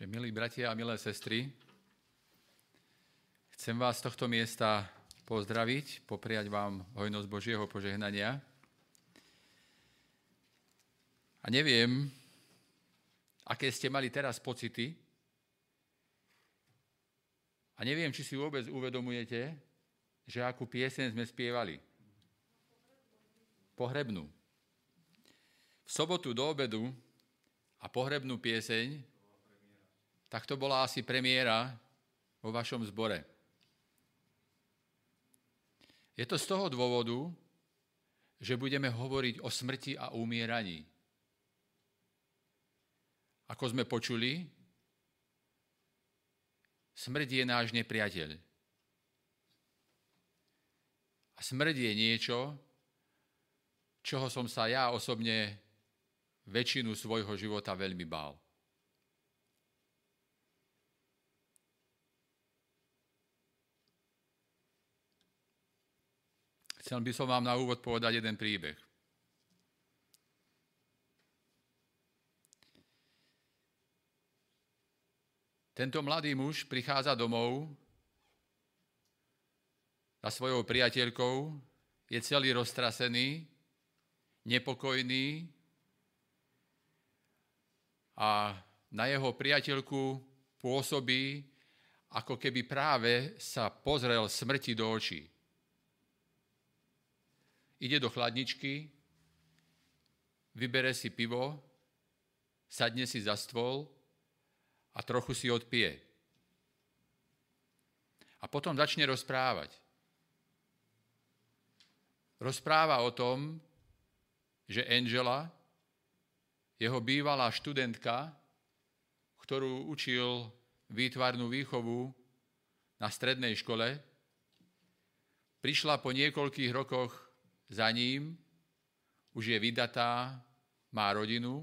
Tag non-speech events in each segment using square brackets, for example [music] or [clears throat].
že milí bratia a milé sestry, chcem vás z tohto miesta pozdraviť, popriať vám hojnosť Božieho požehnania. A neviem, aké ste mali teraz pocity, a neviem, či si vôbec uvedomujete, že akú piesen sme spievali. Pohrebnú. V sobotu do obedu a pohrebnú pieseň tak to bola asi premiéra vo vašom zbore. Je to z toho dôvodu, že budeme hovoriť o smrti a umieraní. Ako sme počuli, smrť je náš nepriateľ. A smrť je niečo, čoho som sa ja osobne väčšinu svojho života veľmi bál. Chcel by som vám na úvod povedať jeden príbeh. Tento mladý muž prichádza domov za svojou priateľkou, je celý roztrasený, nepokojný a na jeho priateľku pôsobí, ako keby práve sa pozrel smrti do očí ide do chladničky, vybere si pivo, sadne si za stôl a trochu si odpije. A potom začne rozprávať. Rozpráva o tom, že Angela, jeho bývalá študentka, ktorú učil výtvarnú výchovu na strednej škole, prišla po niekoľkých rokoch za ním, už je vydatá, má rodinu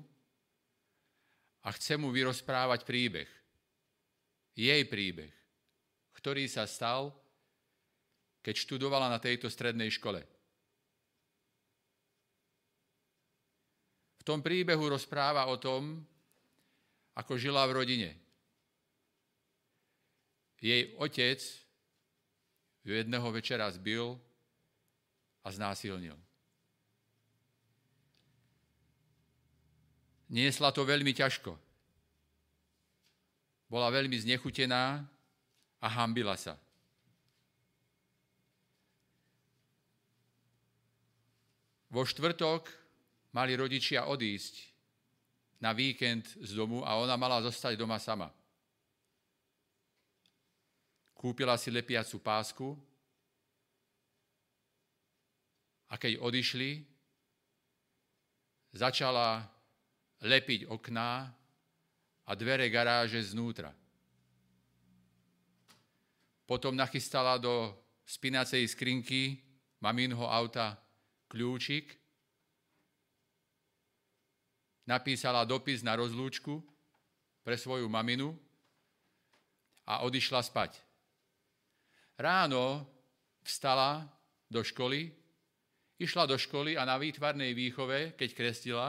a chce mu vyrozprávať príbeh. Jej príbeh, ktorý sa stal, keď študovala na tejto strednej škole. V tom príbehu rozpráva o tom, ako žila v rodine. Jej otec jedného večera zbil a znásilnil. Niesla to veľmi ťažko. Bola veľmi znechutená a hambila sa. Vo štvrtok mali rodičia odísť na víkend z domu a ona mala zostať doma sama. Kúpila si lepiacu pásku a keď odišli, začala lepiť okná a dvere garáže znútra. Potom nachystala do spinacej skrinky maminho auta kľúčik, napísala dopis na rozlúčku pre svoju maminu a odišla spať. Ráno vstala do školy Išla do školy a na výtvarnej výchove, keď krestila,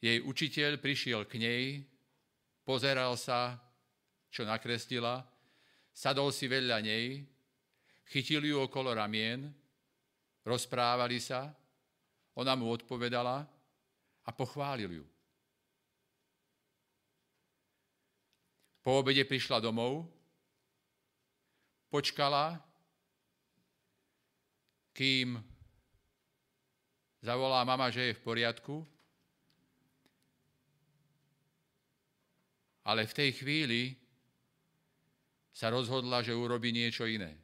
jej učiteľ prišiel k nej, pozeral sa, čo nakrestila, sadol si vedľa nej, chytil ju okolo ramien, rozprávali sa, ona mu odpovedala a pochválil ju. Po obede prišla domov, počkala, kým zavolá mama, že je v poriadku, ale v tej chvíli sa rozhodla, že urobí niečo iné.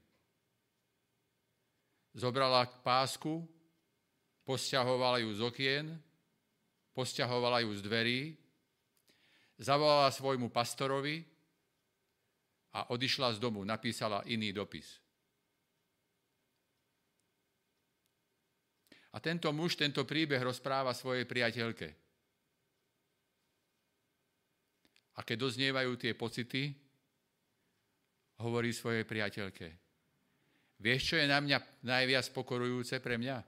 Zobrala pásku, posťahovala ju z okien, posťahovala ju z dverí, zavolala svojmu pastorovi a odišla z domu, napísala iný dopis. A tento muž tento príbeh rozpráva svojej priateľke. A keď doznievajú tie pocity, hovorí svojej priateľke. Vieš, čo je na mňa najviac pokorujúce pre mňa?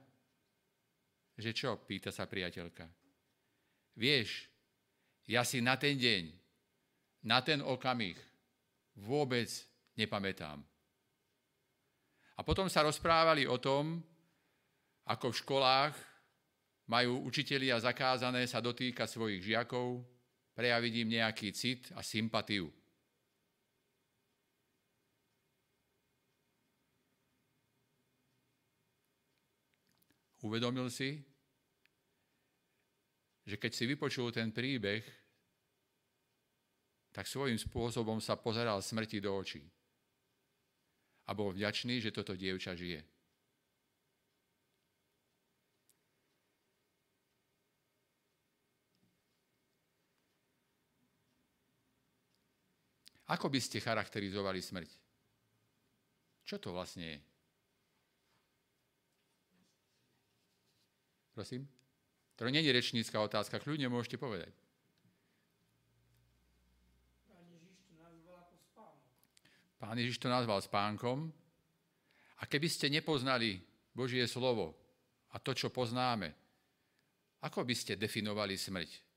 Že čo? Pýta sa priateľka. Vieš, ja si na ten deň, na ten okamih vôbec nepamätám. A potom sa rozprávali o tom, ako v školách majú učitelia zakázané sa dotýkať svojich žiakov, prejaviť im nejaký cit a sympatiu. Uvedomil si, že keď si vypočul ten príbeh, tak svojím spôsobom sa pozeral smrti do očí. A bol vďačný, že toto dievča žije. Ako by ste charakterizovali smrť? Čo to vlastne je? Prosím? To nie je rečnícka otázka, kľudne môžete povedať. Pán Ježiš to nazval spánkom. A keby ste nepoznali Božie slovo a to, čo poznáme, ako by ste definovali smrť?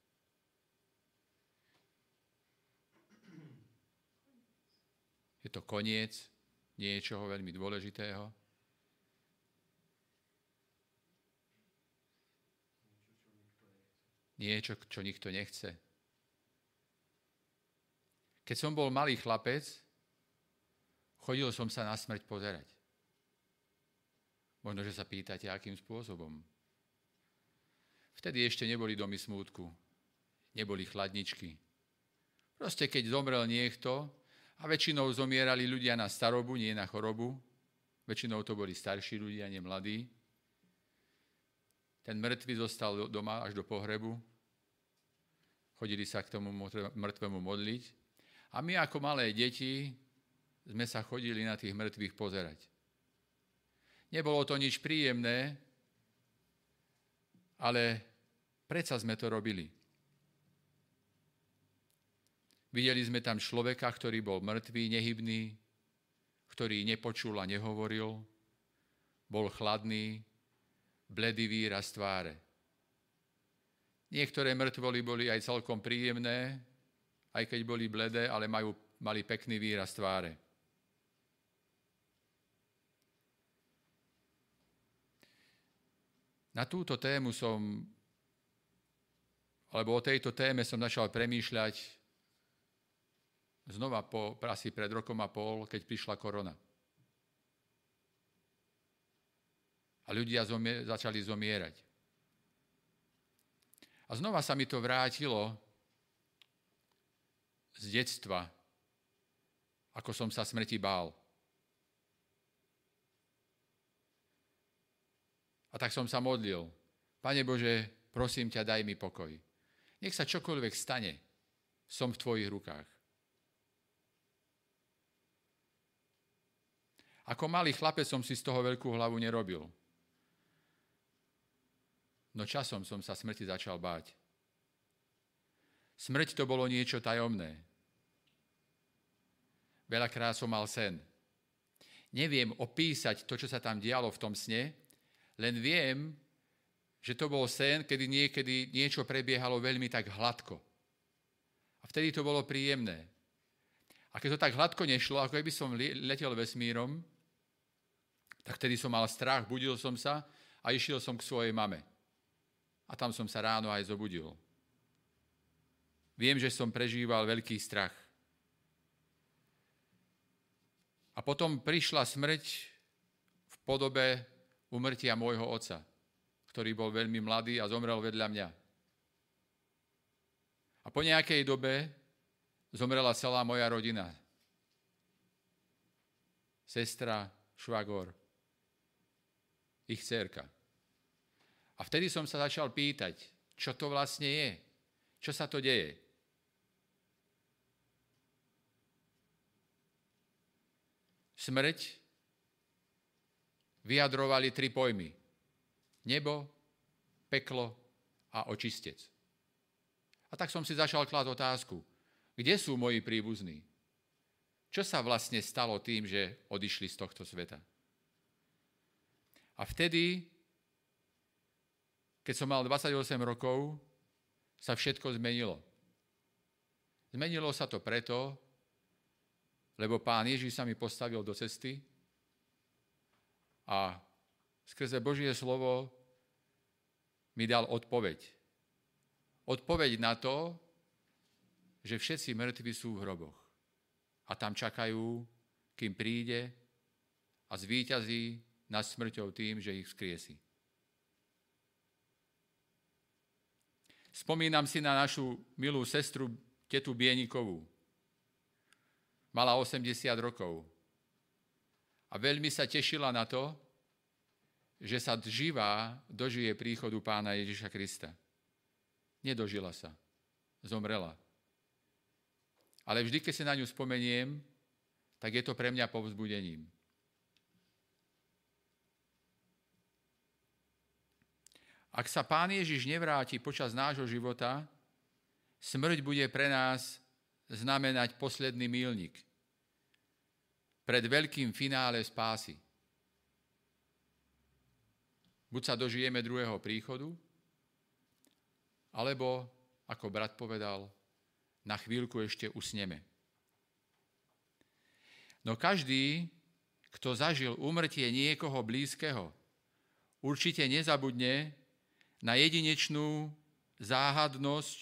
Je to koniec niečoho veľmi dôležitého? Niečo, čo nikto nechce. Keď som bol malý chlapec, chodil som sa na smrť pozerať. Možno, že sa pýtate, akým spôsobom. Vtedy ešte neboli domy smútku, neboli chladničky. Proste keď zomrel niekto, a väčšinou zomierali ľudia na starobu, nie na chorobu, väčšinou to boli starší ľudia, nie mladí, ten mŕtvy zostal doma až do pohrebu, chodili sa k tomu mŕtvemu modliť a my ako malé deti sme sa chodili na tých mŕtvych pozerať. Nebolo to nič príjemné, ale predsa sme to robili. Videli sme tam človeka, ktorý bol mŕtvý, nehybný, ktorý nepočul a nehovoril, bol chladný, bledý výraz tváre. Niektoré mŕtvoly boli aj celkom príjemné, aj keď boli bledé, ale majú, mali pekný výraz tváre. Na túto tému som, alebo o tejto téme som začal premýšľať znova po, asi pred rokom a pol, keď prišla korona. A ľudia zomier- začali zomierať. A znova sa mi to vrátilo z detstva, ako som sa smrti bál. A tak som sa modlil. Pane Bože, prosím ťa, daj mi pokoj. Nech sa čokoľvek stane, som v tvojich rukách. Ako malý chlapec som si z toho veľkú hlavu nerobil. No časom som sa smrti začal báť. Smrť to bolo niečo tajomné. Veľakrát som mal sen. Neviem opísať to, čo sa tam dialo v tom sne, len viem, že to bol sen, kedy niekedy niečo prebiehalo veľmi tak hladko. A vtedy to bolo príjemné. A keď to tak hladko nešlo, ako by som letel vesmírom, tak vtedy som mal strach, budil som sa a išiel som k svojej mame. A tam som sa ráno aj zobudil. Viem, že som prežíval veľký strach. A potom prišla smrť v podobe umrtia môjho otca, ktorý bol veľmi mladý a zomrel vedľa mňa. A po nejakej dobe zomrela celá moja rodina. Sestra, švagor, ich cerka. A vtedy som sa začal pýtať, čo to vlastne je, čo sa to deje. Smrť vyjadrovali tri pojmy. Nebo, peklo a očistec. A tak som si začal klásť otázku, kde sú moji príbuzní? Čo sa vlastne stalo tým, že odišli z tohto sveta? A vtedy, keď som mal 28 rokov, sa všetko zmenilo. Zmenilo sa to preto, lebo pán Ježiš sa mi postavil do cesty a skrze Božie slovo mi dal odpoveď. Odpoveď na to, že všetci mŕtvi sú v hroboch a tam čakajú, kým príde a zvíťazí nad smrťou tým, že ich skriesi. Spomínam si na našu milú sestru, tetu Bienikovú. Mala 80 rokov. A veľmi sa tešila na to, že sa živá dožije príchodu pána Ježiša Krista. Nedožila sa. Zomrela. Ale vždy, keď si na ňu spomeniem, tak je to pre mňa povzbudením. Ak sa Pán Ježiš nevráti počas nášho života, smrť bude pre nás znamenať posledný mílnik pred veľkým finále spásy. Buď sa dožijeme druhého príchodu, alebo, ako brat povedal, na chvíľku ešte usneme. No každý, kto zažil umrtie niekoho blízkeho, určite nezabudne, na jedinečnú záhadnosť,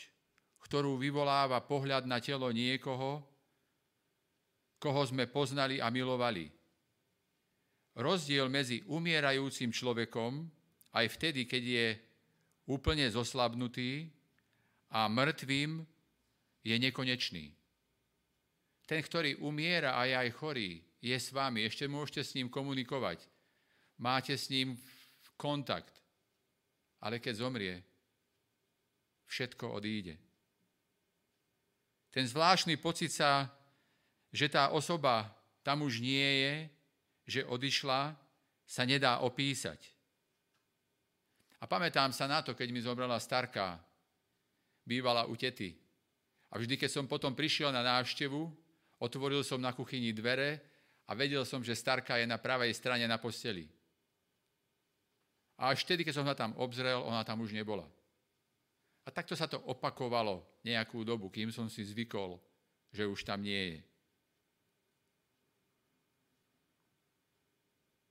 ktorú vyvoláva pohľad na telo niekoho, koho sme poznali a milovali. Rozdiel medzi umierajúcim človekom aj vtedy, keď je úplne zoslabnutý a mŕtvým, je nekonečný. Ten, ktorý umiera a je aj chorý, je s vami, ešte môžete s ním komunikovať. Máte s ním kontakt. Ale keď zomrie, všetko odíde. Ten zvláštny pocit sa, že tá osoba tam už nie je, že odišla, sa nedá opísať. A pamätám sa na to, keď mi zomrela starka, bývala u tety. A vždy, keď som potom prišiel na návštevu, otvoril som na kuchyni dvere a vedel som, že starka je na pravej strane na posteli. A až vtedy, keď som sa tam obzrel, ona tam už nebola. A takto sa to opakovalo nejakú dobu, kým som si zvykol, že už tam nie je.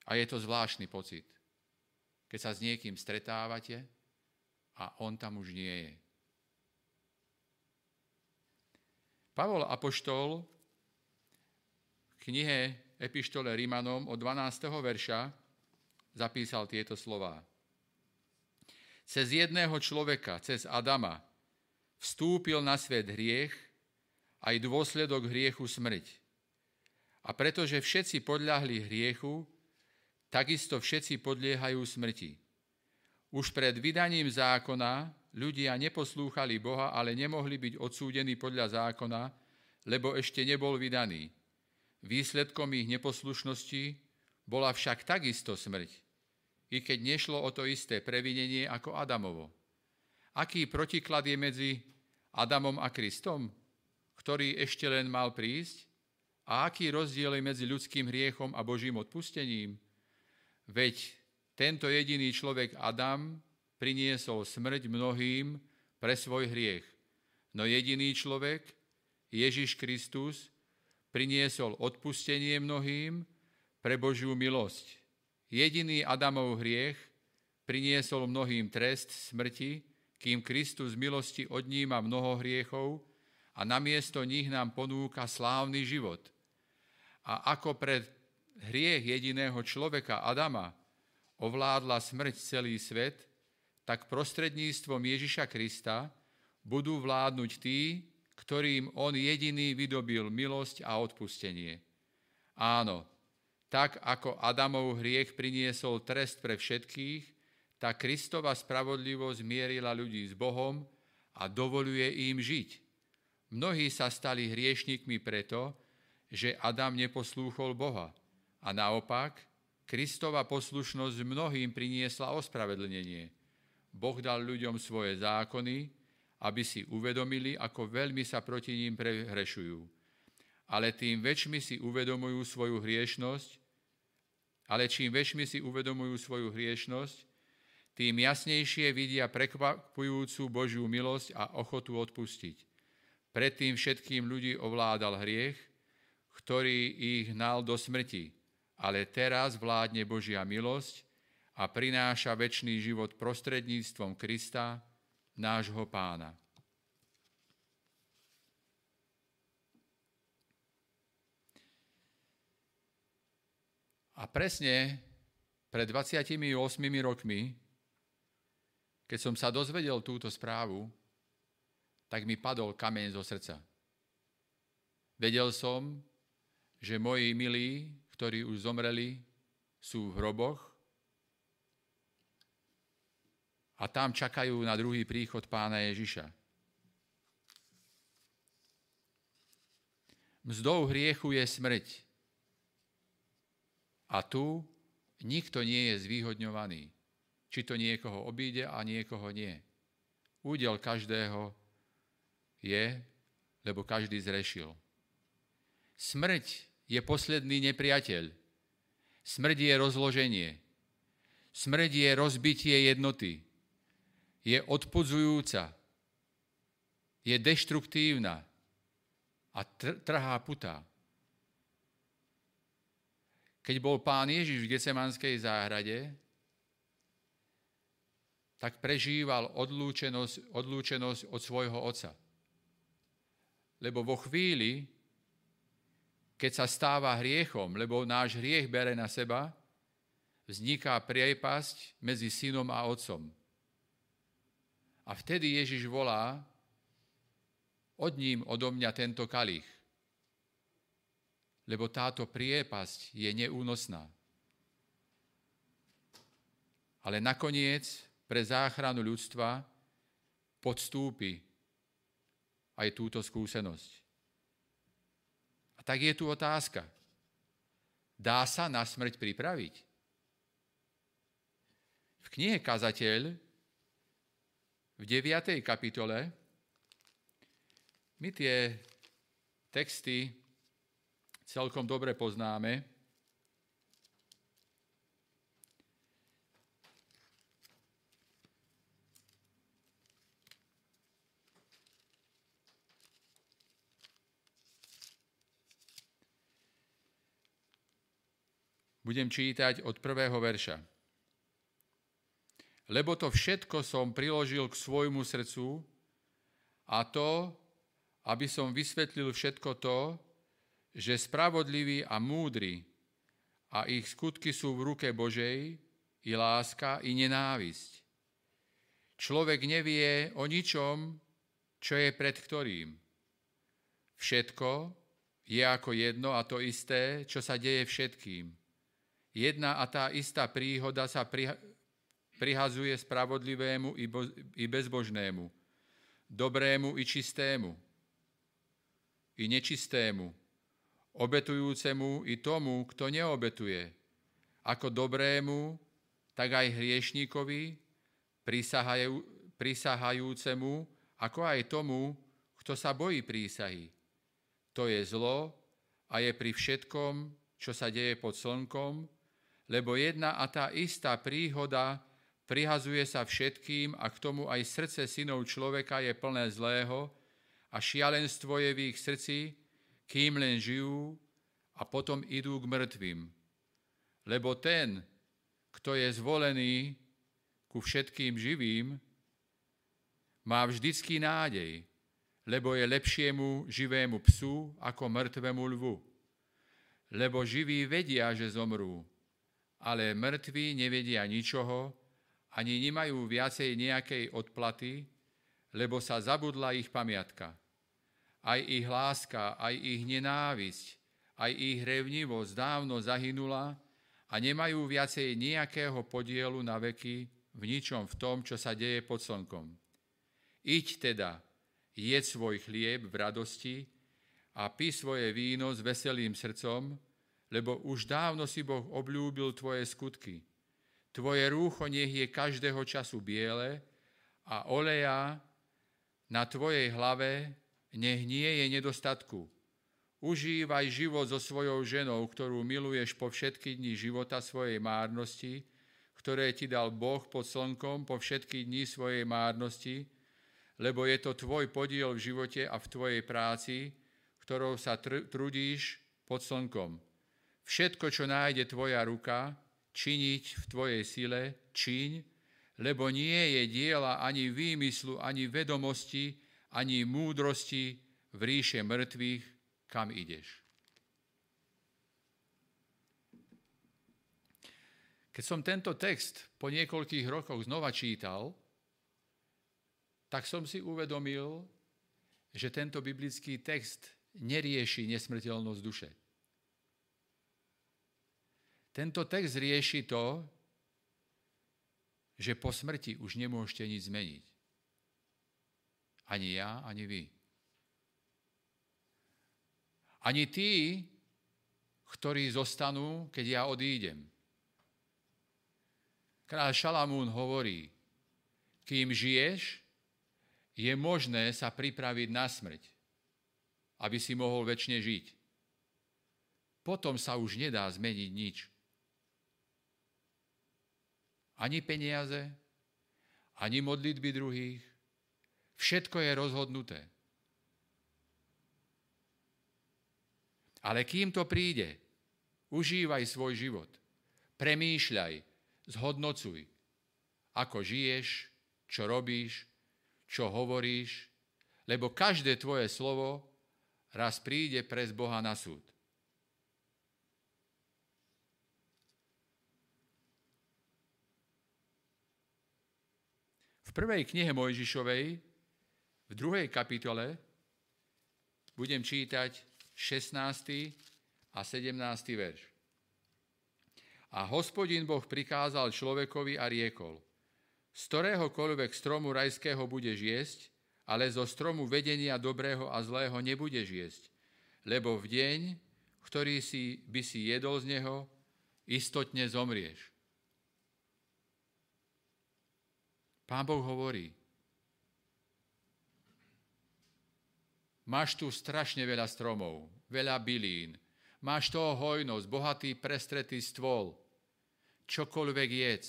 A je to zvláštny pocit, keď sa s niekým stretávate a on tam už nie je. Pavol Apoštol v knihe Epištole Rímanom od 12. verša zapísal tieto slova. Cez jedného človeka, cez Adama, vstúpil na svet hriech, aj dôsledok hriechu smrť. A pretože všetci podľahli hriechu, takisto všetci podliehajú smrti. Už pred vydaním zákona ľudia neposlúchali Boha, ale nemohli byť odsúdení podľa zákona, lebo ešte nebol vydaný. Výsledkom ich neposlušnosti bola však takisto smrť, i keď nešlo o to isté previnenie ako Adamovo. Aký protiklad je medzi Adamom a Kristom, ktorý ešte len mal prísť? A aký rozdiel je medzi ľudským hriechom a Božím odpustením? Veď tento jediný človek Adam priniesol smrť mnohým pre svoj hriech. No jediný človek, Ježiš Kristus, priniesol odpustenie mnohým pre Božiu milosť. Jediný Adamov hriech priniesol mnohým trest smrti, kým Kristus milosti odníma mnoho hriechov a namiesto nich nám ponúka slávny život. A ako pred hriech jediného človeka Adama ovládla smrť celý svet, tak prostredníctvom Ježiša Krista budú vládnuť tí, ktorým On jediný vydobil milosť a odpustenie. Áno, tak ako Adamov hriech priniesol trest pre všetkých, tak Kristova spravodlivosť mierila ľudí s Bohom a dovoluje im žiť. Mnohí sa stali hriešnikmi preto, že Adam neposlúchol Boha. A naopak, Kristova poslušnosť mnohým priniesla ospravedlnenie. Boh dal ľuďom svoje zákony, aby si uvedomili, ako veľmi sa proti ním prehrešujú. Ale tým väčšmi si uvedomujú svoju hriešnosť ale čím väčšmi si uvedomujú svoju hriešnosť, tým jasnejšie vidia prekvapujúcu Božiu milosť a ochotu odpustiť. Predtým všetkým ľudí ovládal hriech, ktorý ich hnal do smrti. Ale teraz vládne Božia milosť a prináša väčší život prostredníctvom Krista, nášho pána. A presne pred 28 rokmi, keď som sa dozvedel túto správu, tak mi padol kameň zo srdca. Vedel som, že moji milí, ktorí už zomreli, sú v hroboch a tam čakajú na druhý príchod pána Ježiša. Mzdou hriechu je smrť. A tu nikto nie je zvýhodňovaný. Či to niekoho obíde a niekoho nie. Údel každého je, lebo každý zrešil. Smrť je posledný nepriateľ. Smrť je rozloženie. Smrť je rozbitie jednoty. Je odpudzujúca. Je deštruktívna a trhá putá. Keď bol pán Ježiš v Gecemanskej záhrade, tak prežíval odlúčenosť, odlúčenosť od svojho otca. Lebo vo chvíli, keď sa stáva hriechom, lebo náš hriech bere na seba, vzniká priepasť medzi synom a otcom. A vtedy Ježiš volá, od ním odo mňa tento kalich lebo táto priepasť je neúnosná. Ale nakoniec pre záchranu ľudstva podstúpi aj túto skúsenosť. A tak je tu otázka. Dá sa na smrť pripraviť? V knihe Kazateľ v 9. kapitole my tie texty celkom dobre poznáme. Budem čítať od prvého verša. Lebo to všetko som priložil k svojmu srdcu a to, aby som vysvetlil všetko to, že spravodliví a múdri a ich skutky sú v ruke Božej, i láska, i nenávisť. Človek nevie o ničom, čo je pred ktorým. Všetko je ako jedno a to isté, čo sa deje všetkým. Jedna a tá istá príhoda sa prihazuje spravodlivému i bezbožnému, dobrému i čistému, i nečistému, obetujúcemu i tomu, kto neobetuje, ako dobrému, tak aj hriešníkovi, prisahajúcemu, ako aj tomu, kto sa bojí prísahy. To je zlo a je pri všetkom, čo sa deje pod slnkom, lebo jedna a tá istá príhoda prihazuje sa všetkým a k tomu aj srdce synov človeka je plné zlého a šialenstvo je v ich srdci, kým len žijú a potom idú k mŕtvým. Lebo ten, kto je zvolený ku všetkým živým, má vždycky nádej, lebo je lepšiemu živému psu ako mŕtvemu lvu. Lebo živí vedia, že zomrú, ale mŕtvi nevedia ničoho, ani nemajú viacej nejakej odplaty, lebo sa zabudla ich pamiatka aj ich láska, aj ich nenávisť, aj ich revnivosť dávno zahynula a nemajú viacej nejakého podielu na veky v ničom v tom, čo sa deje pod slnkom. Iď teda, jed svoj chlieb v radosti a pí svoje víno s veselým srdcom, lebo už dávno si Boh obľúbil tvoje skutky. Tvoje rúcho nech je každého času biele a oleja na tvojej hlave nech nie je nedostatku. Užívaj život so svojou ženou, ktorú miluješ po všetky dni života svojej márnosti, ktoré ti dal Boh pod slnkom po všetky dni svojej márnosti, lebo je to tvoj podiel v živote a v tvojej práci, ktorou sa tr- trudíš pod slnkom. Všetko, čo nájde tvoja ruka, činiť v tvojej sile, čiň, lebo nie je diela ani výmyslu, ani vedomosti, ani múdrosti v ríše mŕtvych, kam ideš. Keď som tento text po niekoľkých rokoch znova čítal, tak som si uvedomil, že tento biblický text nerieši nesmrteľnosť duše. Tento text rieši to, že po smrti už nemôžete nič zmeniť. Ani ja, ani vy. Ani tí, ktorí zostanú, keď ja odídem. Kráľ Šalamún hovorí, kým žiješ, je možné sa pripraviť na smrť, aby si mohol väčšine žiť. Potom sa už nedá zmeniť nič. Ani peniaze, ani modlitby druhých. Všetko je rozhodnuté. Ale kým to príde, užívaj svoj život. Premýšľaj, zhodnocuj, ako žiješ, čo robíš, čo hovoríš, lebo každé tvoje slovo raz príde pres Boha na súd. V prvej knihe Mojžišovej, v druhej kapitole, budem čítať 16. a 17. verš. A hospodin Boh prikázal človekovi a riekol – z ktoréhokoľvek stromu rajského budeš jesť, ale zo stromu vedenia dobrého a zlého nebudeš jesť, lebo v deň, ktorý si, by si jedol z neho, istotne zomrieš. Pán Boh hovorí, máš tu strašne veľa stromov, veľa bylín, máš toho hojnosť, bohatý prestretý stôl, čokoľvek jedz,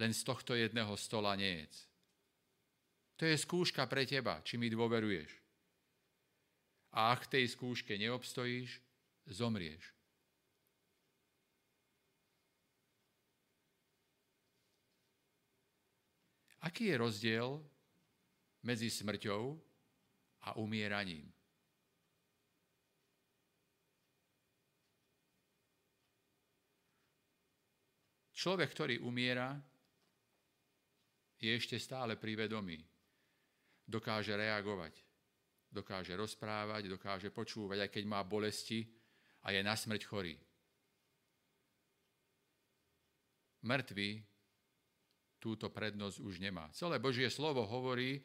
len z tohto jedného stola nejedz. To je skúška pre teba, či mi dôveruješ. A ak tej skúške neobstojíš, zomrieš. Aký je rozdiel medzi smrťou a umieraním? Človek, ktorý umiera, je ešte stále pri vedomí. Dokáže reagovať, dokáže rozprávať, dokáže počúvať, aj keď má bolesti a je na smrť chorý. Mŕtvy túto prednosť už nemá. Celé Božie slovo hovorí,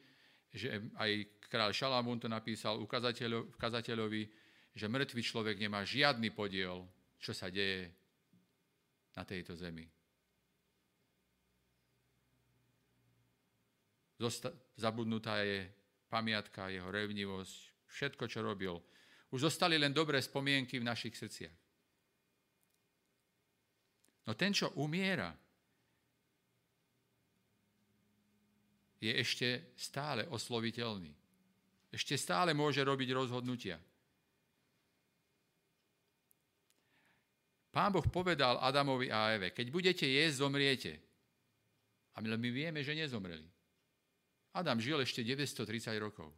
že aj kráľ Šalamún to napísal ukazateľo, kazateľovi, že mŕtvý človek nemá žiadny podiel, čo sa deje na tejto zemi. Zosta- zabudnutá je pamiatka, jeho revnivosť, všetko, čo robil. Už zostali len dobré spomienky v našich srdciach. No ten, čo umiera, je ešte stále osloviteľný. Ešte stále môže robiť rozhodnutia. Pán Boh povedal Adamovi a Eve, keď budete jesť, zomriete. A my vieme, že nezomreli. Adam žil ešte 930 rokov.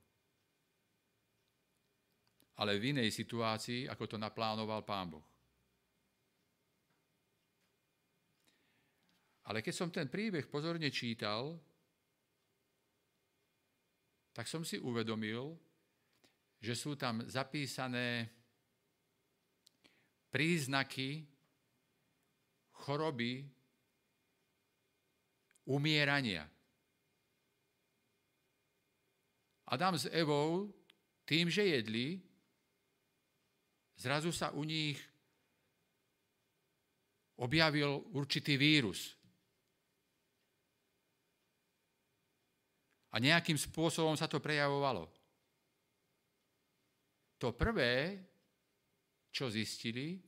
Ale v inej situácii, ako to naplánoval Pán Boh. Ale keď som ten príbeh pozorne čítal, tak som si uvedomil, že sú tam zapísané príznaky choroby umierania. Adam s Evou tým, že jedli, zrazu sa u nich objavil určitý vírus. A nejakým spôsobom sa to prejavovalo. To prvé, čo zistili,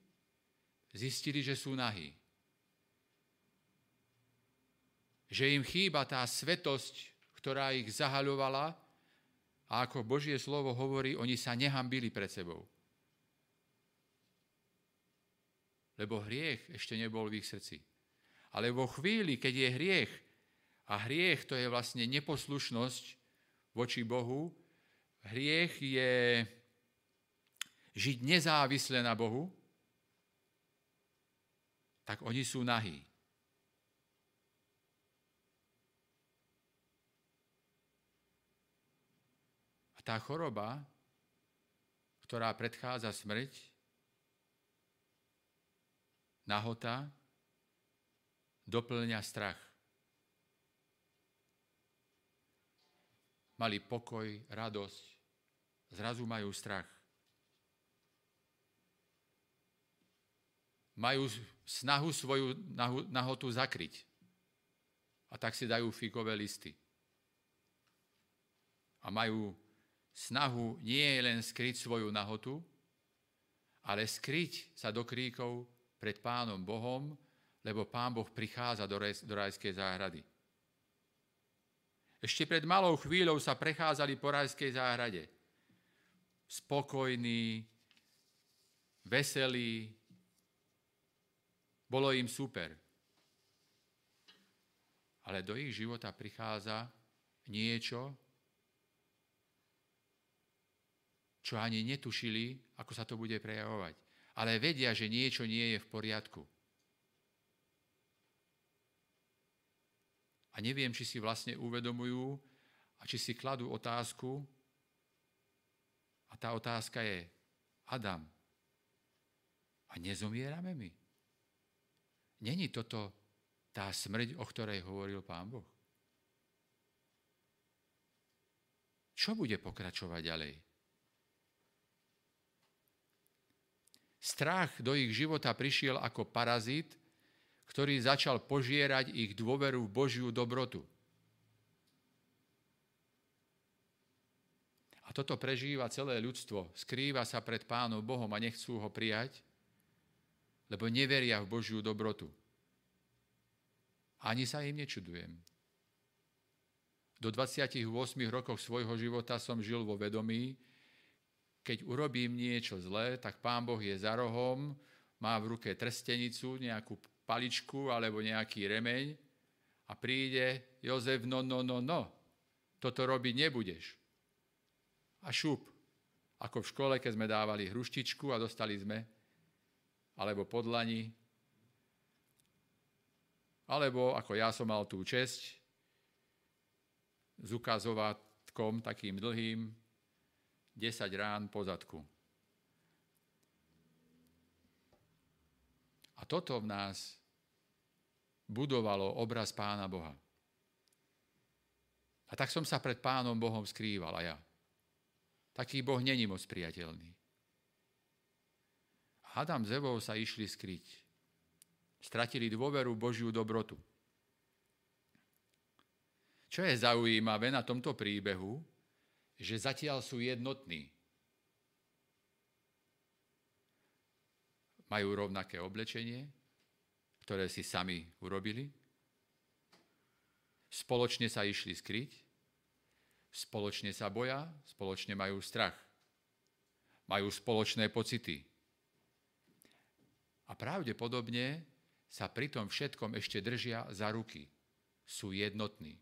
zistili, že sú nahí. Že im chýba tá svetosť ktorá ich zahaľovala a ako Božie slovo hovorí, oni sa nehambili pred sebou. Lebo hriech ešte nebol v ich srdci. Ale vo chvíli, keď je hriech, a hriech to je vlastne neposlušnosť voči Bohu, hriech je žiť nezávisle na Bohu, tak oni sú nahí. A tá choroba, ktorá predchádza smrť, nahota, doplňa strach. Mali pokoj, radosť, zrazu majú strach. Majú snahu svoju nahotu zakryť. A tak si dajú fíkové listy. A majú snahu nie len skryť svoju nahotu, ale skryť sa do kríkov pred Pánom Bohom, lebo Pán Boh prichádza do rajskej záhrady. Ešte pred malou chvíľou sa prechádzali po rajskej záhrade. Spokojní, veselí, bolo im super. Ale do ich života prichádza niečo, čo ani netušili, ako sa to bude prejavovať. Ale vedia, že niečo nie je v poriadku. A neviem, či si vlastne uvedomujú a či si kladú otázku. A tá otázka je, Adam, a nezomierame my? Není toto tá smrť, o ktorej hovoril Pán Boh? Čo bude pokračovať ďalej? Strach do ich života prišiel ako parazit, ktorý začal požierať ich dôveru v Božiu dobrotu. A toto prežíva celé ľudstvo. Skrýva sa pred Pánom Bohom a nechcú ho prijať, lebo neveria v Božiu dobrotu. Ani sa im nečudujem. Do 28 rokov svojho života som žil vo vedomí, keď urobím niečo zlé, tak Pán Boh je za rohom, má v ruke trstenicu, nejakú paličku alebo nejaký remeň a príde Jozef, no, no, no, no, toto robiť nebudeš. A šup, ako v škole, keď sme dávali hruštičku a dostali sme alebo podlani, alebo ako ja som mal tú česť s ukazovatkom takým dlhým 10 rán po zadku. A toto v nás budovalo obraz Pána Boha. A tak som sa pred Pánom Bohom skrýval a ja. Taký Boh není moc priateľný. Adam s Evou sa išli skryť. Stratili dôveru Božiu dobrotu. Čo je zaujímavé na tomto príbehu, že zatiaľ sú jednotní. Majú rovnaké oblečenie, ktoré si sami urobili. Spoločne sa išli skryť, spoločne sa boja, spoločne majú strach. Majú spoločné pocity, a pravdepodobne sa pri tom všetkom ešte držia za ruky. Sú jednotní.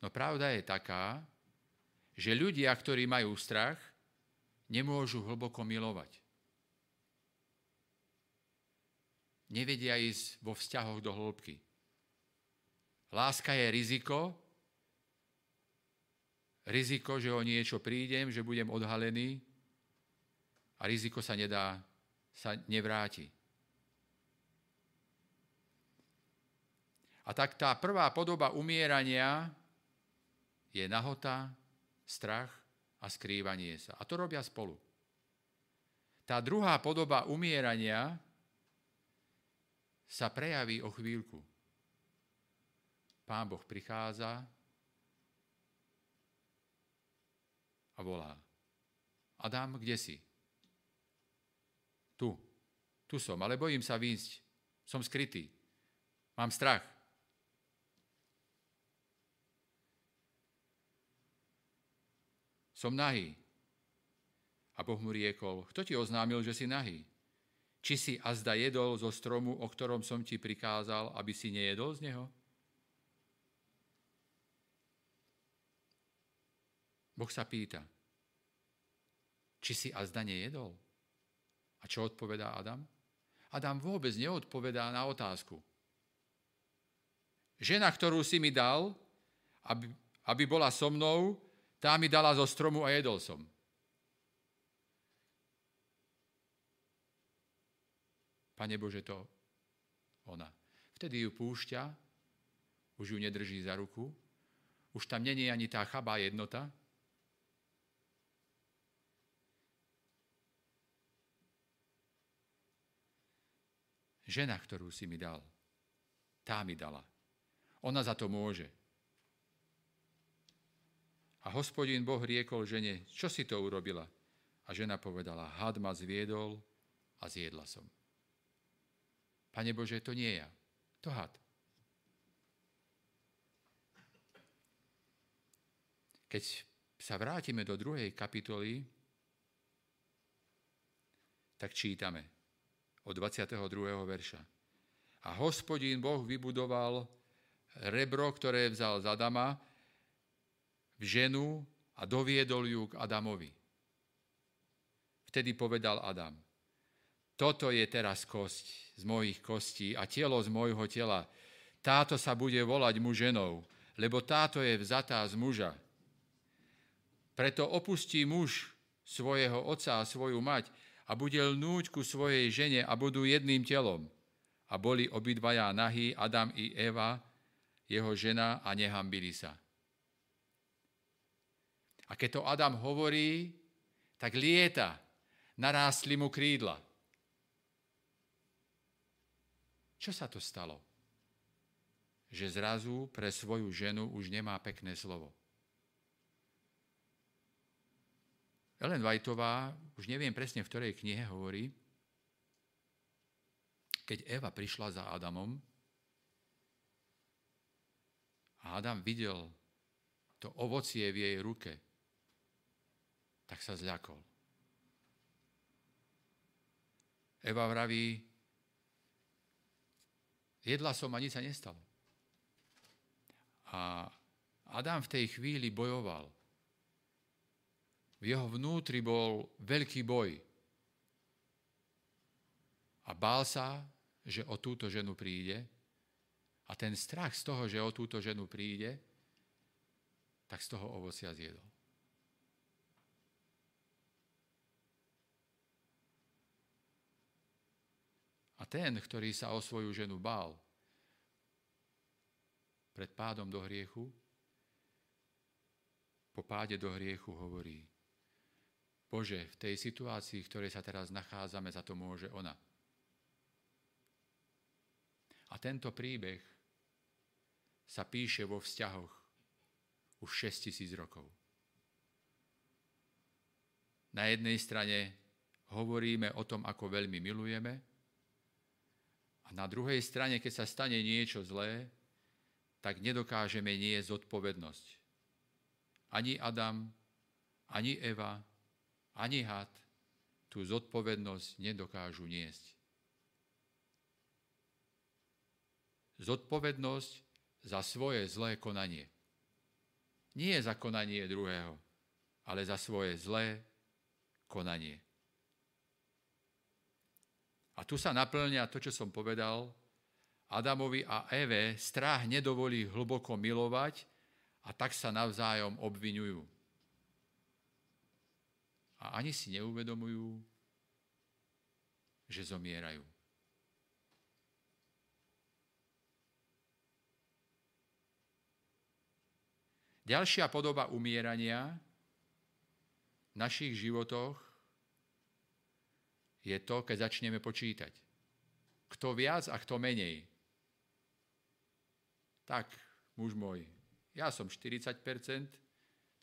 No pravda je taká, že ľudia, ktorí majú strach, nemôžu hlboko milovať. Nevedia ísť vo vzťahoch do hĺbky. Láska je riziko, riziko, že o niečo prídem, že budem odhalený, a riziko sa nedá, sa nevráti. A tak tá prvá podoba umierania je nahota, strach a skrývanie sa. A to robia spolu. Tá druhá podoba umierania sa prejaví o chvíľku. Pán Boh prichádza a volá. Adam, kde si? Tu. Tu som, ale bojím sa výjsť. Som skrytý. Mám strach. Som nahý. A Boh mu riekol, kto ti oznámil, že si nahý? Či si azda jedol zo stromu, o ktorom som ti prikázal, aby si nejedol z neho? Boh sa pýta, či si azda nejedol? A čo odpovedá Adam? Adam vôbec neodpovedá na otázku. Žena, ktorú si mi dal, aby, aby bola so mnou, tá mi dala zo stromu a jedol som. Pane Bože, to ona. Vtedy ju púšťa, už ju nedrží za ruku, už tam není ani tá chabá jednota. Žena, ktorú si mi dal, tá mi dala. Ona za to môže. A hospodín Boh riekol žene, čo si to urobila? A žena povedala, had ma zviedol a zjedla som. Pane Bože, to nie ja, to had. Keď sa vrátime do druhej kapitoly, tak čítame od 22. verša. A hospodín Boh vybudoval rebro, ktoré vzal z Adama, v ženu a doviedol ju k Adamovi. Vtedy povedal Adam, toto je teraz kosť z mojich kostí a telo z môjho tela. Táto sa bude volať mu ženou, lebo táto je vzatá z muža. Preto opustí muž svojho otca a svoju mať a bude lnúť ku svojej žene a budú jedným telom. A boli obidvaja nahí, Adam i Eva, jeho žena a nehambili sa. A keď to Adam hovorí, tak lieta, narástli mu krídla. Čo sa to stalo? Že zrazu pre svoju ženu už nemá pekné slovo. Ellen Whiteová, už neviem presne v ktorej knihe hovorí, keď Eva prišla za Adamom, a Adam videl to ovocie v jej ruke, tak sa zľakol. Eva vraví, jedla som a nič sa nestalo. A Adam v tej chvíli bojoval. V jeho vnútri bol veľký boj. A bál sa, že o túto ženu príde a ten strach z toho, že o túto ženu príde, tak z toho ovocia zjedol. Ten, ktorý sa o svoju ženu bál pred pádom do hriechu, po páde do hriechu hovorí, Bože, v tej situácii, v ktorej sa teraz nachádzame, za to môže ona. A tento príbeh sa píše vo vzťahoch už 6 tisíc rokov. Na jednej strane hovoríme o tom, ako veľmi milujeme, a na druhej strane, keď sa stane niečo zlé, tak nedokážeme nie zodpovednosť. Ani Adam, ani Eva, ani had tú zodpovednosť nedokážu niesť. Zodpovednosť za svoje zlé konanie. Nie za konanie druhého, ale za svoje zlé konanie. A tu sa naplňa to, čo som povedal. Adamovi a Eve strach nedovolí hlboko milovať a tak sa navzájom obvinujú. A ani si neuvedomujú, že zomierajú. Ďalšia podoba umierania v našich životoch je to, keď začneme počítať. Kto viac a kto menej. Tak, muž môj, ja som 40%,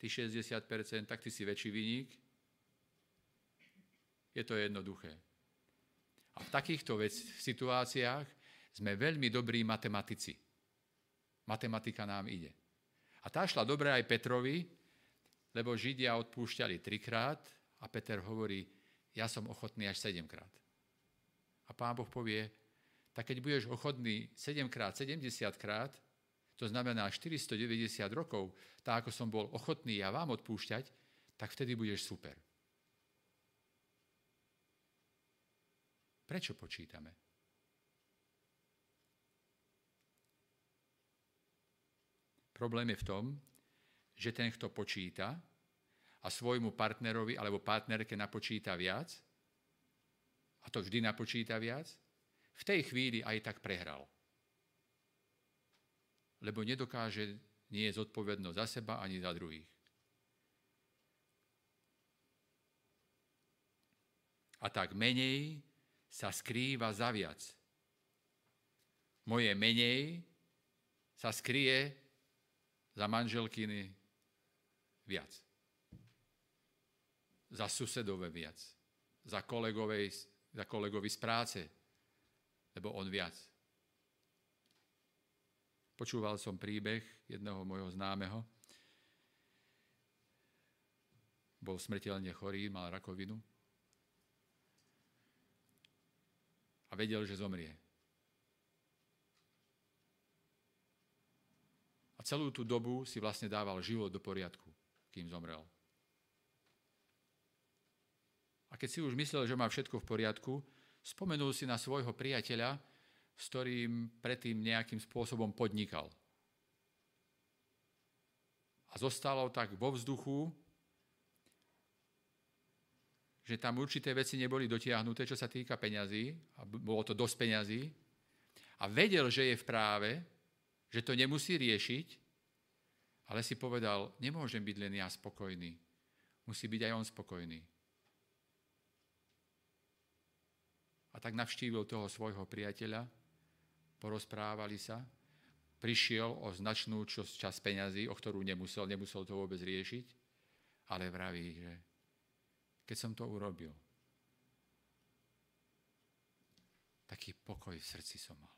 ty 60%, tak ty si väčší vyník. Je to jednoduché. A v takýchto vec, situáciách sme veľmi dobrí matematici. Matematika nám ide. A tá šla dobre aj Petrovi, lebo Židia odpúšťali trikrát a Peter hovorí, ja som ochotný až sedemkrát. A pán Boh povie, tak keď budeš ochotný 7 krát, 70 krát, to znamená 490 rokov, tak ako som bol ochotný ja vám odpúšťať, tak vtedy budeš super. Prečo počítame? Problém je v tom, že ten, kto počíta a svojmu partnerovi alebo partnerke napočíta viac, a to vždy napočíta viac, v tej chvíli aj tak prehral. Lebo nedokáže nie je zodpovednosť za seba ani za druhých. A tak menej sa skrýva za viac. Moje menej sa skrie za manželkiny viac. Za susedové viac. Za, kolegovej, za kolegovi z práce lebo on viac. Počúval som príbeh jedného môjho známeho. Bol smrteľne chorý, mal rakovinu. A vedel, že zomrie. A celú tú dobu si vlastne dával život do poriadku, kým zomrel. A keď si už myslel, že má všetko v poriadku, Spomenul si na svojho priateľa, s ktorým predtým nejakým spôsobom podnikal. A zostalo tak vo vzduchu, že tam určité veci neboli dotiahnuté, čo sa týka peňazí, a bolo to dosť peňazí, a vedel, že je v práve, že to nemusí riešiť, ale si povedal, nemôžem byť len ja spokojný, musí byť aj on spokojný. A tak navštívil toho svojho priateľa, porozprávali sa, prišiel o značnú čas, čas peňazí, o ktorú nemusel, nemusel to vôbec riešiť, ale vraví, že keď som to urobil, taký pokoj v srdci som mal.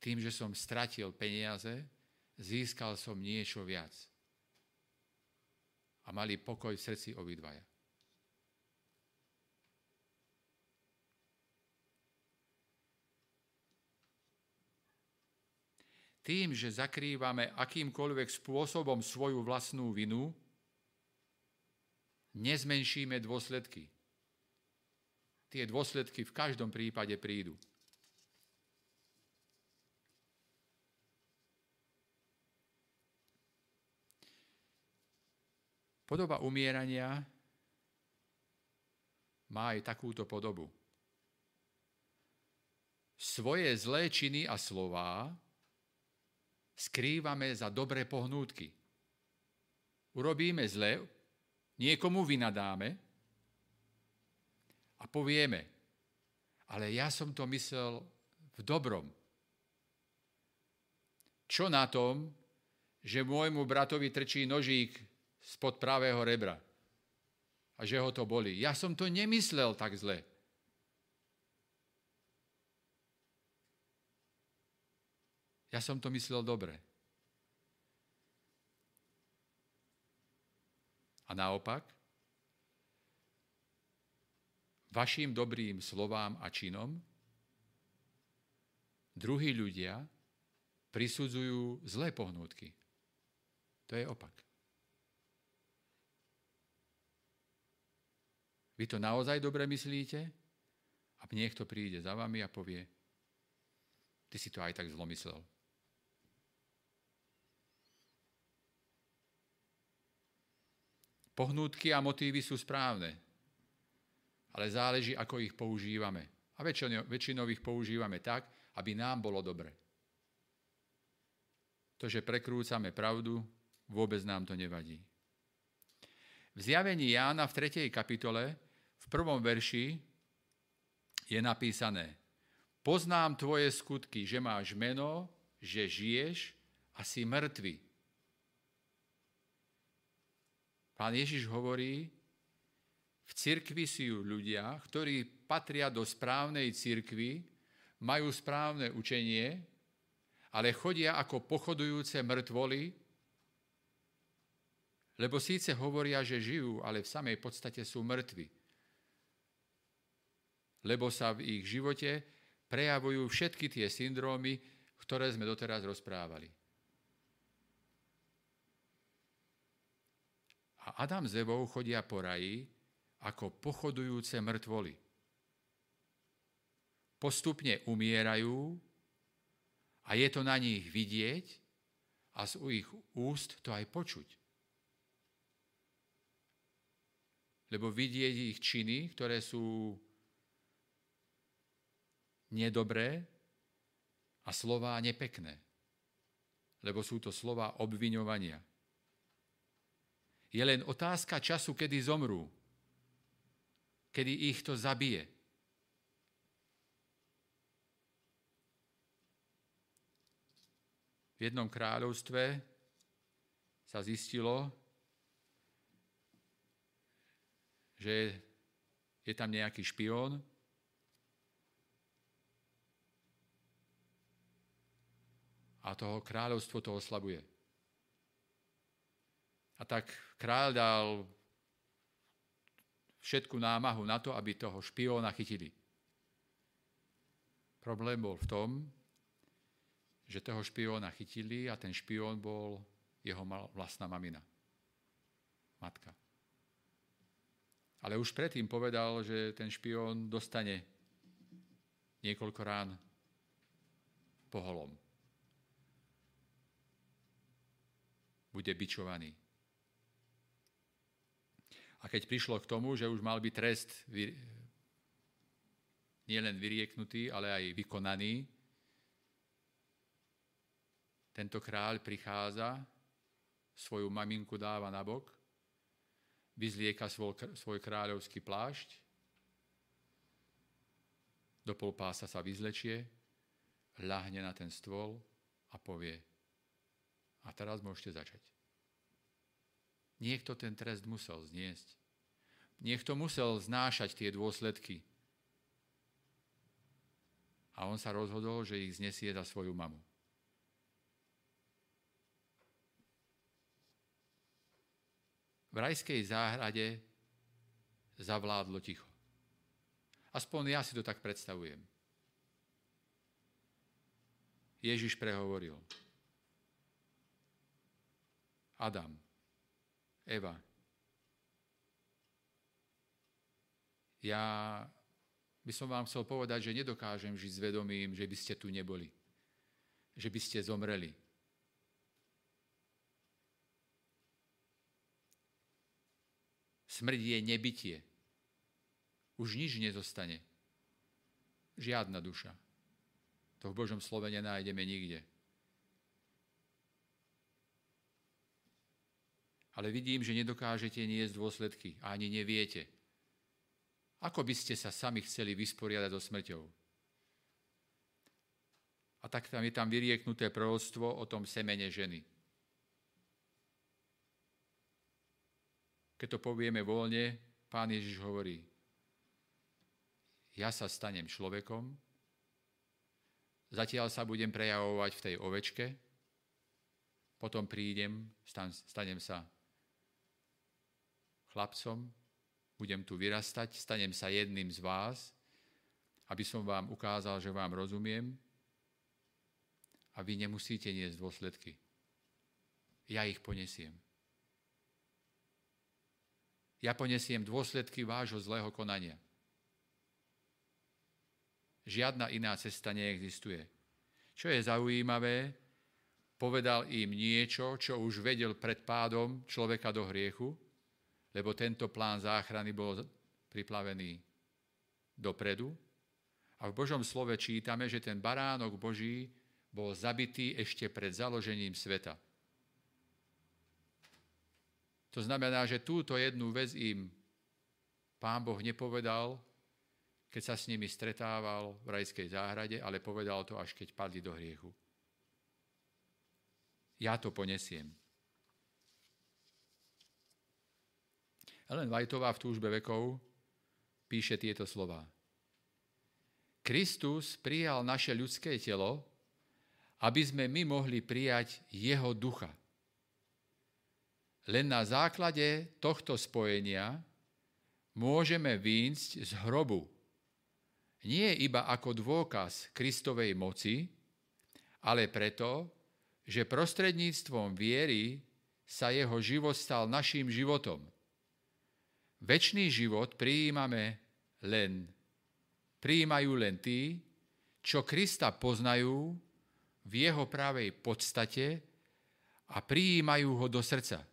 Tým, že som stratil peniaze, získal som niečo viac. A mali pokoj v srdci obidvaja. Tým, že zakrývame akýmkoľvek spôsobom svoju vlastnú vinu, nezmenšíme dôsledky. Tie dôsledky v každom prípade prídu. Podoba umierania má aj takúto podobu. Svoje zlé činy a slová skrývame za dobré pohnútky. Urobíme zle, niekomu vynadáme a povieme, ale ja som to myslel v dobrom. Čo na tom, že môjmu bratovi trčí nožík spod pravého rebra a že ho to boli. Ja som to nemyslel tak zle. Ja som to myslel dobre. A naopak, vašim dobrým slovám a činom druhí ľudia prisudzujú zlé pohnútky. To je opak. Vy to naozaj dobre myslíte? A niekto príde za vami a povie, ty si to aj tak zlomyslel. Pohnútky a motívy sú správne, ale záleží, ako ich používame. A väčšinou ich používame tak, aby nám bolo dobre. To, že prekrúcame pravdu, vôbec nám to nevadí. V zjavení Jána v 3. kapitole, v prvom verši, je napísané Poznám tvoje skutky, že máš meno, že žiješ a si mŕtvy. Pán Ježiš hovorí, v cirkvi sú ľudia, ktorí patria do správnej cirkvi, majú správne učenie, ale chodia ako pochodujúce mŕtvoly Lebo síce hovoria, že žijú, ale v samej podstate sú mŕtvi. Lebo sa v ich živote prejavujú všetky tie syndrómy, ktoré sme doteraz rozprávali. A Adam s Evou chodia po raji ako pochodujúce mŕtvoly. Postupne umierajú a je to na nich vidieť a z ich úst to aj počuť. Lebo vidieť ich činy, ktoré sú nedobré a slová nepekné. Lebo sú to slova obviňovania. Je len otázka času, kedy zomrú. Kedy ich to zabije. V jednom kráľovstve sa zistilo, že je tam nejaký špión a toho kráľovstvo to oslabuje. A tak kráľ dal všetku námahu na to, aby toho špióna chytili. Problém bol v tom, že toho špióna chytili a ten špión bol jeho vlastná mamina. Matka. Ale už predtým povedal, že ten špión dostane niekoľko rán poholom. Bude bičovaný. A keď prišlo k tomu, že už mal byť trest nielen vyrieknutý, ale aj vykonaný, tento kráľ prichádza, svoju maminku dáva na bok, vyzlieka svoj, svoj kráľovský plášť, do polpása sa vyzlečie, ľahne na ten stôl a povie, a teraz môžete začať. Niekto ten trest musel zniesť. Niekto musel znášať tie dôsledky. A on sa rozhodol, že ich znesie za svoju mamu. V rajskej záhrade zavládlo ticho. Aspoň ja si to tak predstavujem. Ježiš prehovoril. Adam, Eva. Ja by som vám chcel povedať, že nedokážem žiť s vedomím, že by ste tu neboli. Že by ste zomreli. Smrť je nebytie. Už nič nezostane. Žiadna duša. To v Božom slove nenájdeme nikde. Ale vidím, že nedokážete niesť dôsledky a ani neviete. Ako by ste sa sami chceli vysporiadať so smrťou? A tak tam je tam vyrieknuté prorodstvo o tom semene ženy. Keď to povieme voľne, pán Ježiš hovorí, ja sa stanem človekom, zatiaľ sa budem prejavovať v tej ovečke, potom prídem, stanem sa chlapcom, budem tu vyrastať, stanem sa jedným z vás, aby som vám ukázal, že vám rozumiem a vy nemusíte niesť dôsledky. Ja ich ponesiem. Ja ponesiem dôsledky vášho zlého konania. Žiadna iná cesta neexistuje. Čo je zaujímavé, povedal im niečo, čo už vedel pred pádom človeka do hriechu, lebo tento plán záchrany bol priplavený dopredu. A v Božom slove čítame, že ten baránok Boží bol zabitý ešte pred založením sveta. To znamená, že túto jednu vec im pán Boh nepovedal, keď sa s nimi stretával v rajskej záhrade, ale povedal to, až keď padli do hriechu. Ja to ponesiem. Ellen Whiteová v túžbe vekov píše tieto slova. Kristus prijal naše ľudské telo, aby sme my mohli prijať jeho ducha. Len na základe tohto spojenia môžeme výjsť z hrobu. Nie iba ako dôkaz Kristovej moci, ale preto, že prostredníctvom viery sa jeho život stal našim životom. Večný život prijímame len, prijímajú len tí, čo Krista poznajú v jeho pravej podstate a prijímajú ho do srdca.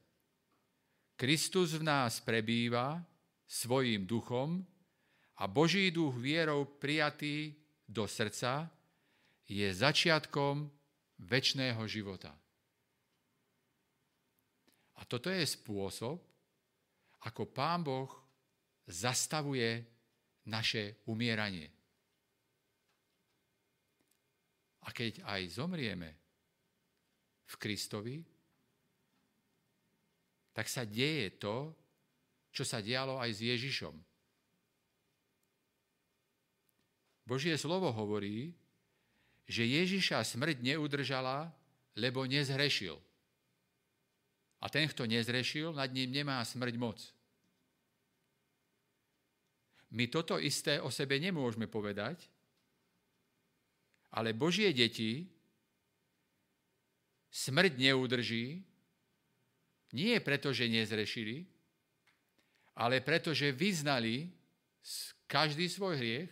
Kristus v nás prebýva svojim duchom a Boží duch vierou prijatý do srdca je začiatkom väčšného života. A toto je spôsob, ako Pán Boh zastavuje naše umieranie. A keď aj zomrieme v Kristovi, tak sa deje to, čo sa dialo aj s Ježišom. Božie slovo hovorí, že Ježiša smrť neudržala, lebo nezhrešil. A ten, kto nezrešil, nad ním nemá smrť moc. My toto isté o sebe nemôžeme povedať, ale Božie deti smrť neudrží, nie preto, že nezrešili, ale preto, že vyznali každý svoj hriech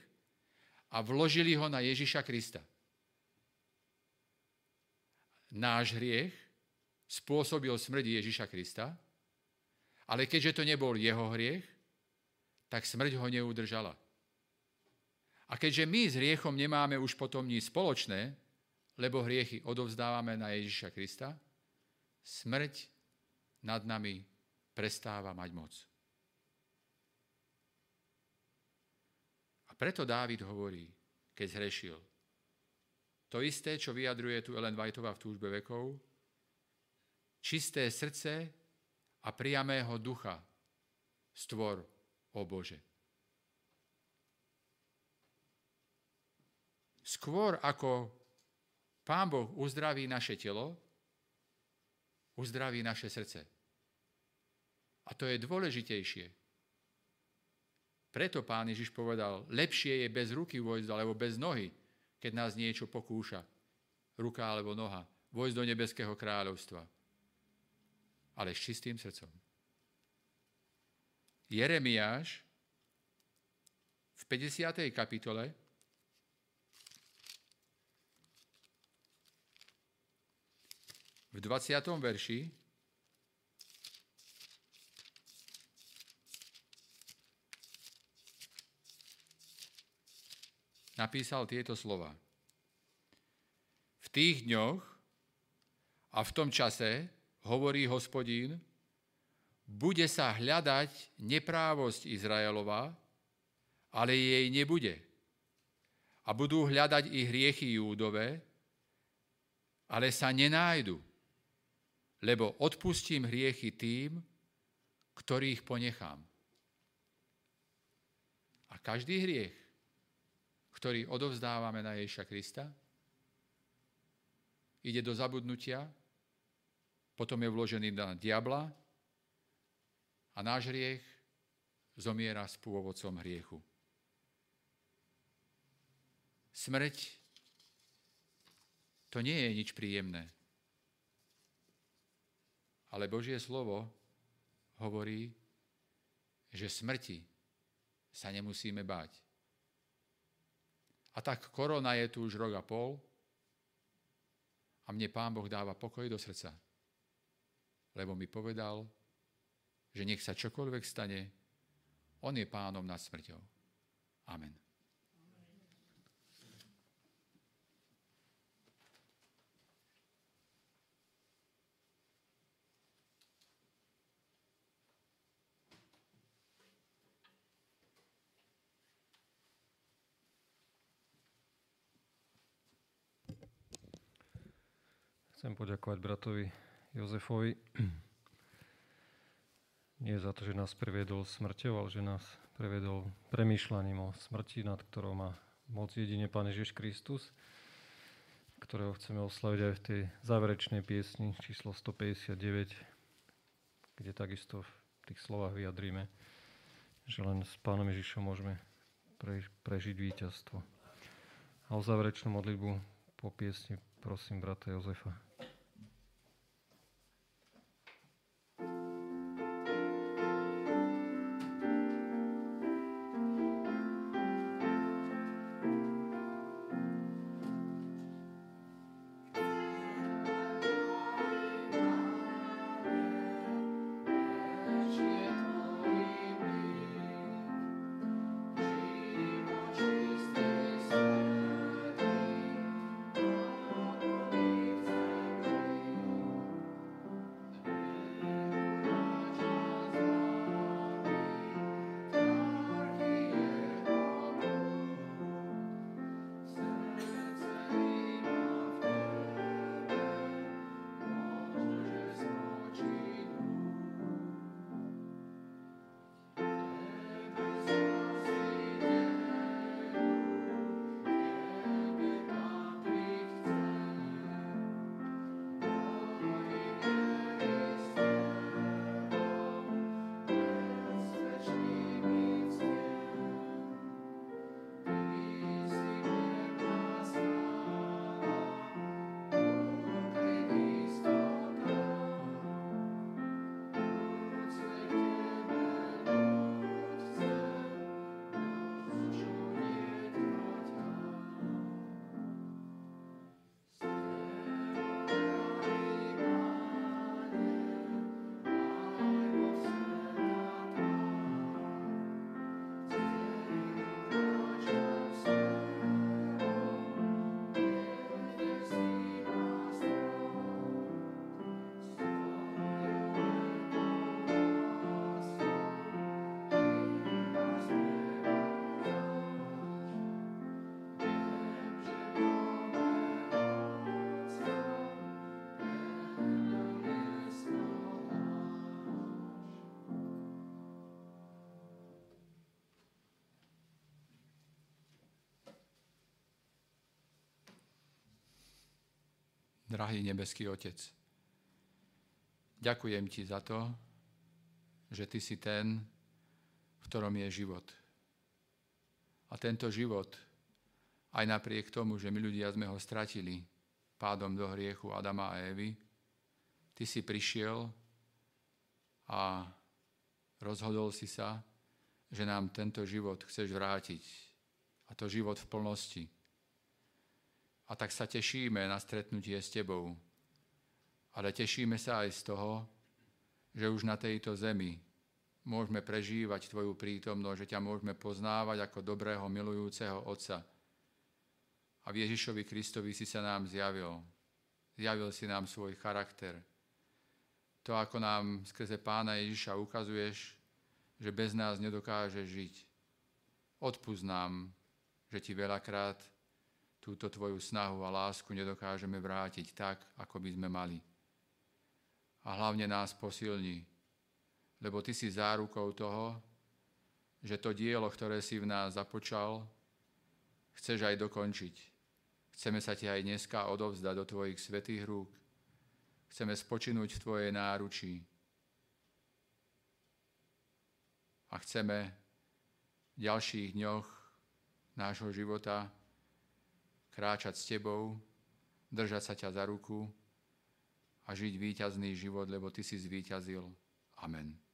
a vložili ho na Ježiša Krista. Náš hriech spôsobil smrť Ježiša Krista, ale keďže to nebol jeho hriech, tak smrť ho neudržala. A keďže my s hriechom nemáme už potom nič spoločné, lebo hriechy odovzdávame na Ježiša Krista, smrť nad nami prestáva mať moc. A preto Dávid hovorí, keď zhrešil, to isté, čo vyjadruje tu Ellen Whiteová v túžbe vekov, čisté srdce a priamého ducha stvor, o Bože. Skôr ako Pán Boh uzdraví naše telo, uzdraví naše srdce. A to je dôležitejšie. Preto pán Ježiš povedal, lepšie je bez ruky vojsť alebo bez nohy, keď nás niečo pokúša, ruka alebo noha, vojsť do nebeského kráľovstva ale s čistým srdcom. Jeremiáš v 50. kapitole v 20. verši napísal tieto slova. V tých dňoch a v tom čase hovorí hospodín, bude sa hľadať neprávosť Izraelova, ale jej nebude. A budú hľadať i hriechy Júdové, ale sa nenájdu, lebo odpustím hriechy tým, ktorých ponechám. A každý hriech, ktorý odovzdávame na Ježiša Krista, ide do zabudnutia potom je vložený na diabla a náš hriech zomiera s pôvodcom hriechu. Smrť to nie je nič príjemné. Ale Božie slovo hovorí, že smrti sa nemusíme báť. A tak korona je tu už rok a pol a mne Pán Boh dáva pokoj do srdca lebo mi povedal, že nech sa čokoľvek stane, on je pánom nad smrťou. Amen. Chcem poďakovať bratovi Jozefovi [clears throat] nie za to, že nás previedol smrťou, ale že nás previedol premýšľaním o smrti, nad ktorou má moc jedine Pán Ježiš Kristus, ktorého chceme oslaviť aj v tej záverečnej piesni číslo 159, kde takisto v tých slovách vyjadríme, že len s Pánom Ježišom môžeme prežiť víťazstvo. A o záverečnú modlitbu po piesni prosím brata Jozefa. Drahý nebeský Otec, ďakujem Ti za to, že Ty si ten, v ktorom je život. A tento život, aj napriek tomu, že my ľudia sme ho stratili pádom do hriechu Adama a Evy, Ty si prišiel a rozhodol si sa, že nám tento život chceš vrátiť. A to život v plnosti a tak sa tešíme na stretnutie s Tebou. Ale tešíme sa aj z toho, že už na tejto zemi môžeme prežívať Tvoju prítomnosť, že ťa môžeme poznávať ako dobrého, milujúceho Otca. A v Ježišovi Kristovi si sa nám zjavil. Zjavil si nám svoj charakter. To, ako nám skrze Pána Ježiša ukazuješ, že bez nás nedokáže žiť. Odpúsť nám, že Ti veľakrát túto tvoju snahu a lásku nedokážeme vrátiť tak, ako by sme mali. A hlavne nás posilni, lebo Ty si zárukou toho, že to dielo, ktoré si v nás započal, chceš aj dokončiť. Chceme sa Ti aj dneska odovzdať do Tvojich svetých rúk. Chceme spočinúť v Tvojej náručí. A chceme v ďalších dňoch nášho života kráčať s tebou, držať sa ťa za ruku a žiť víťazný život, lebo ty si zvíťazil. Amen.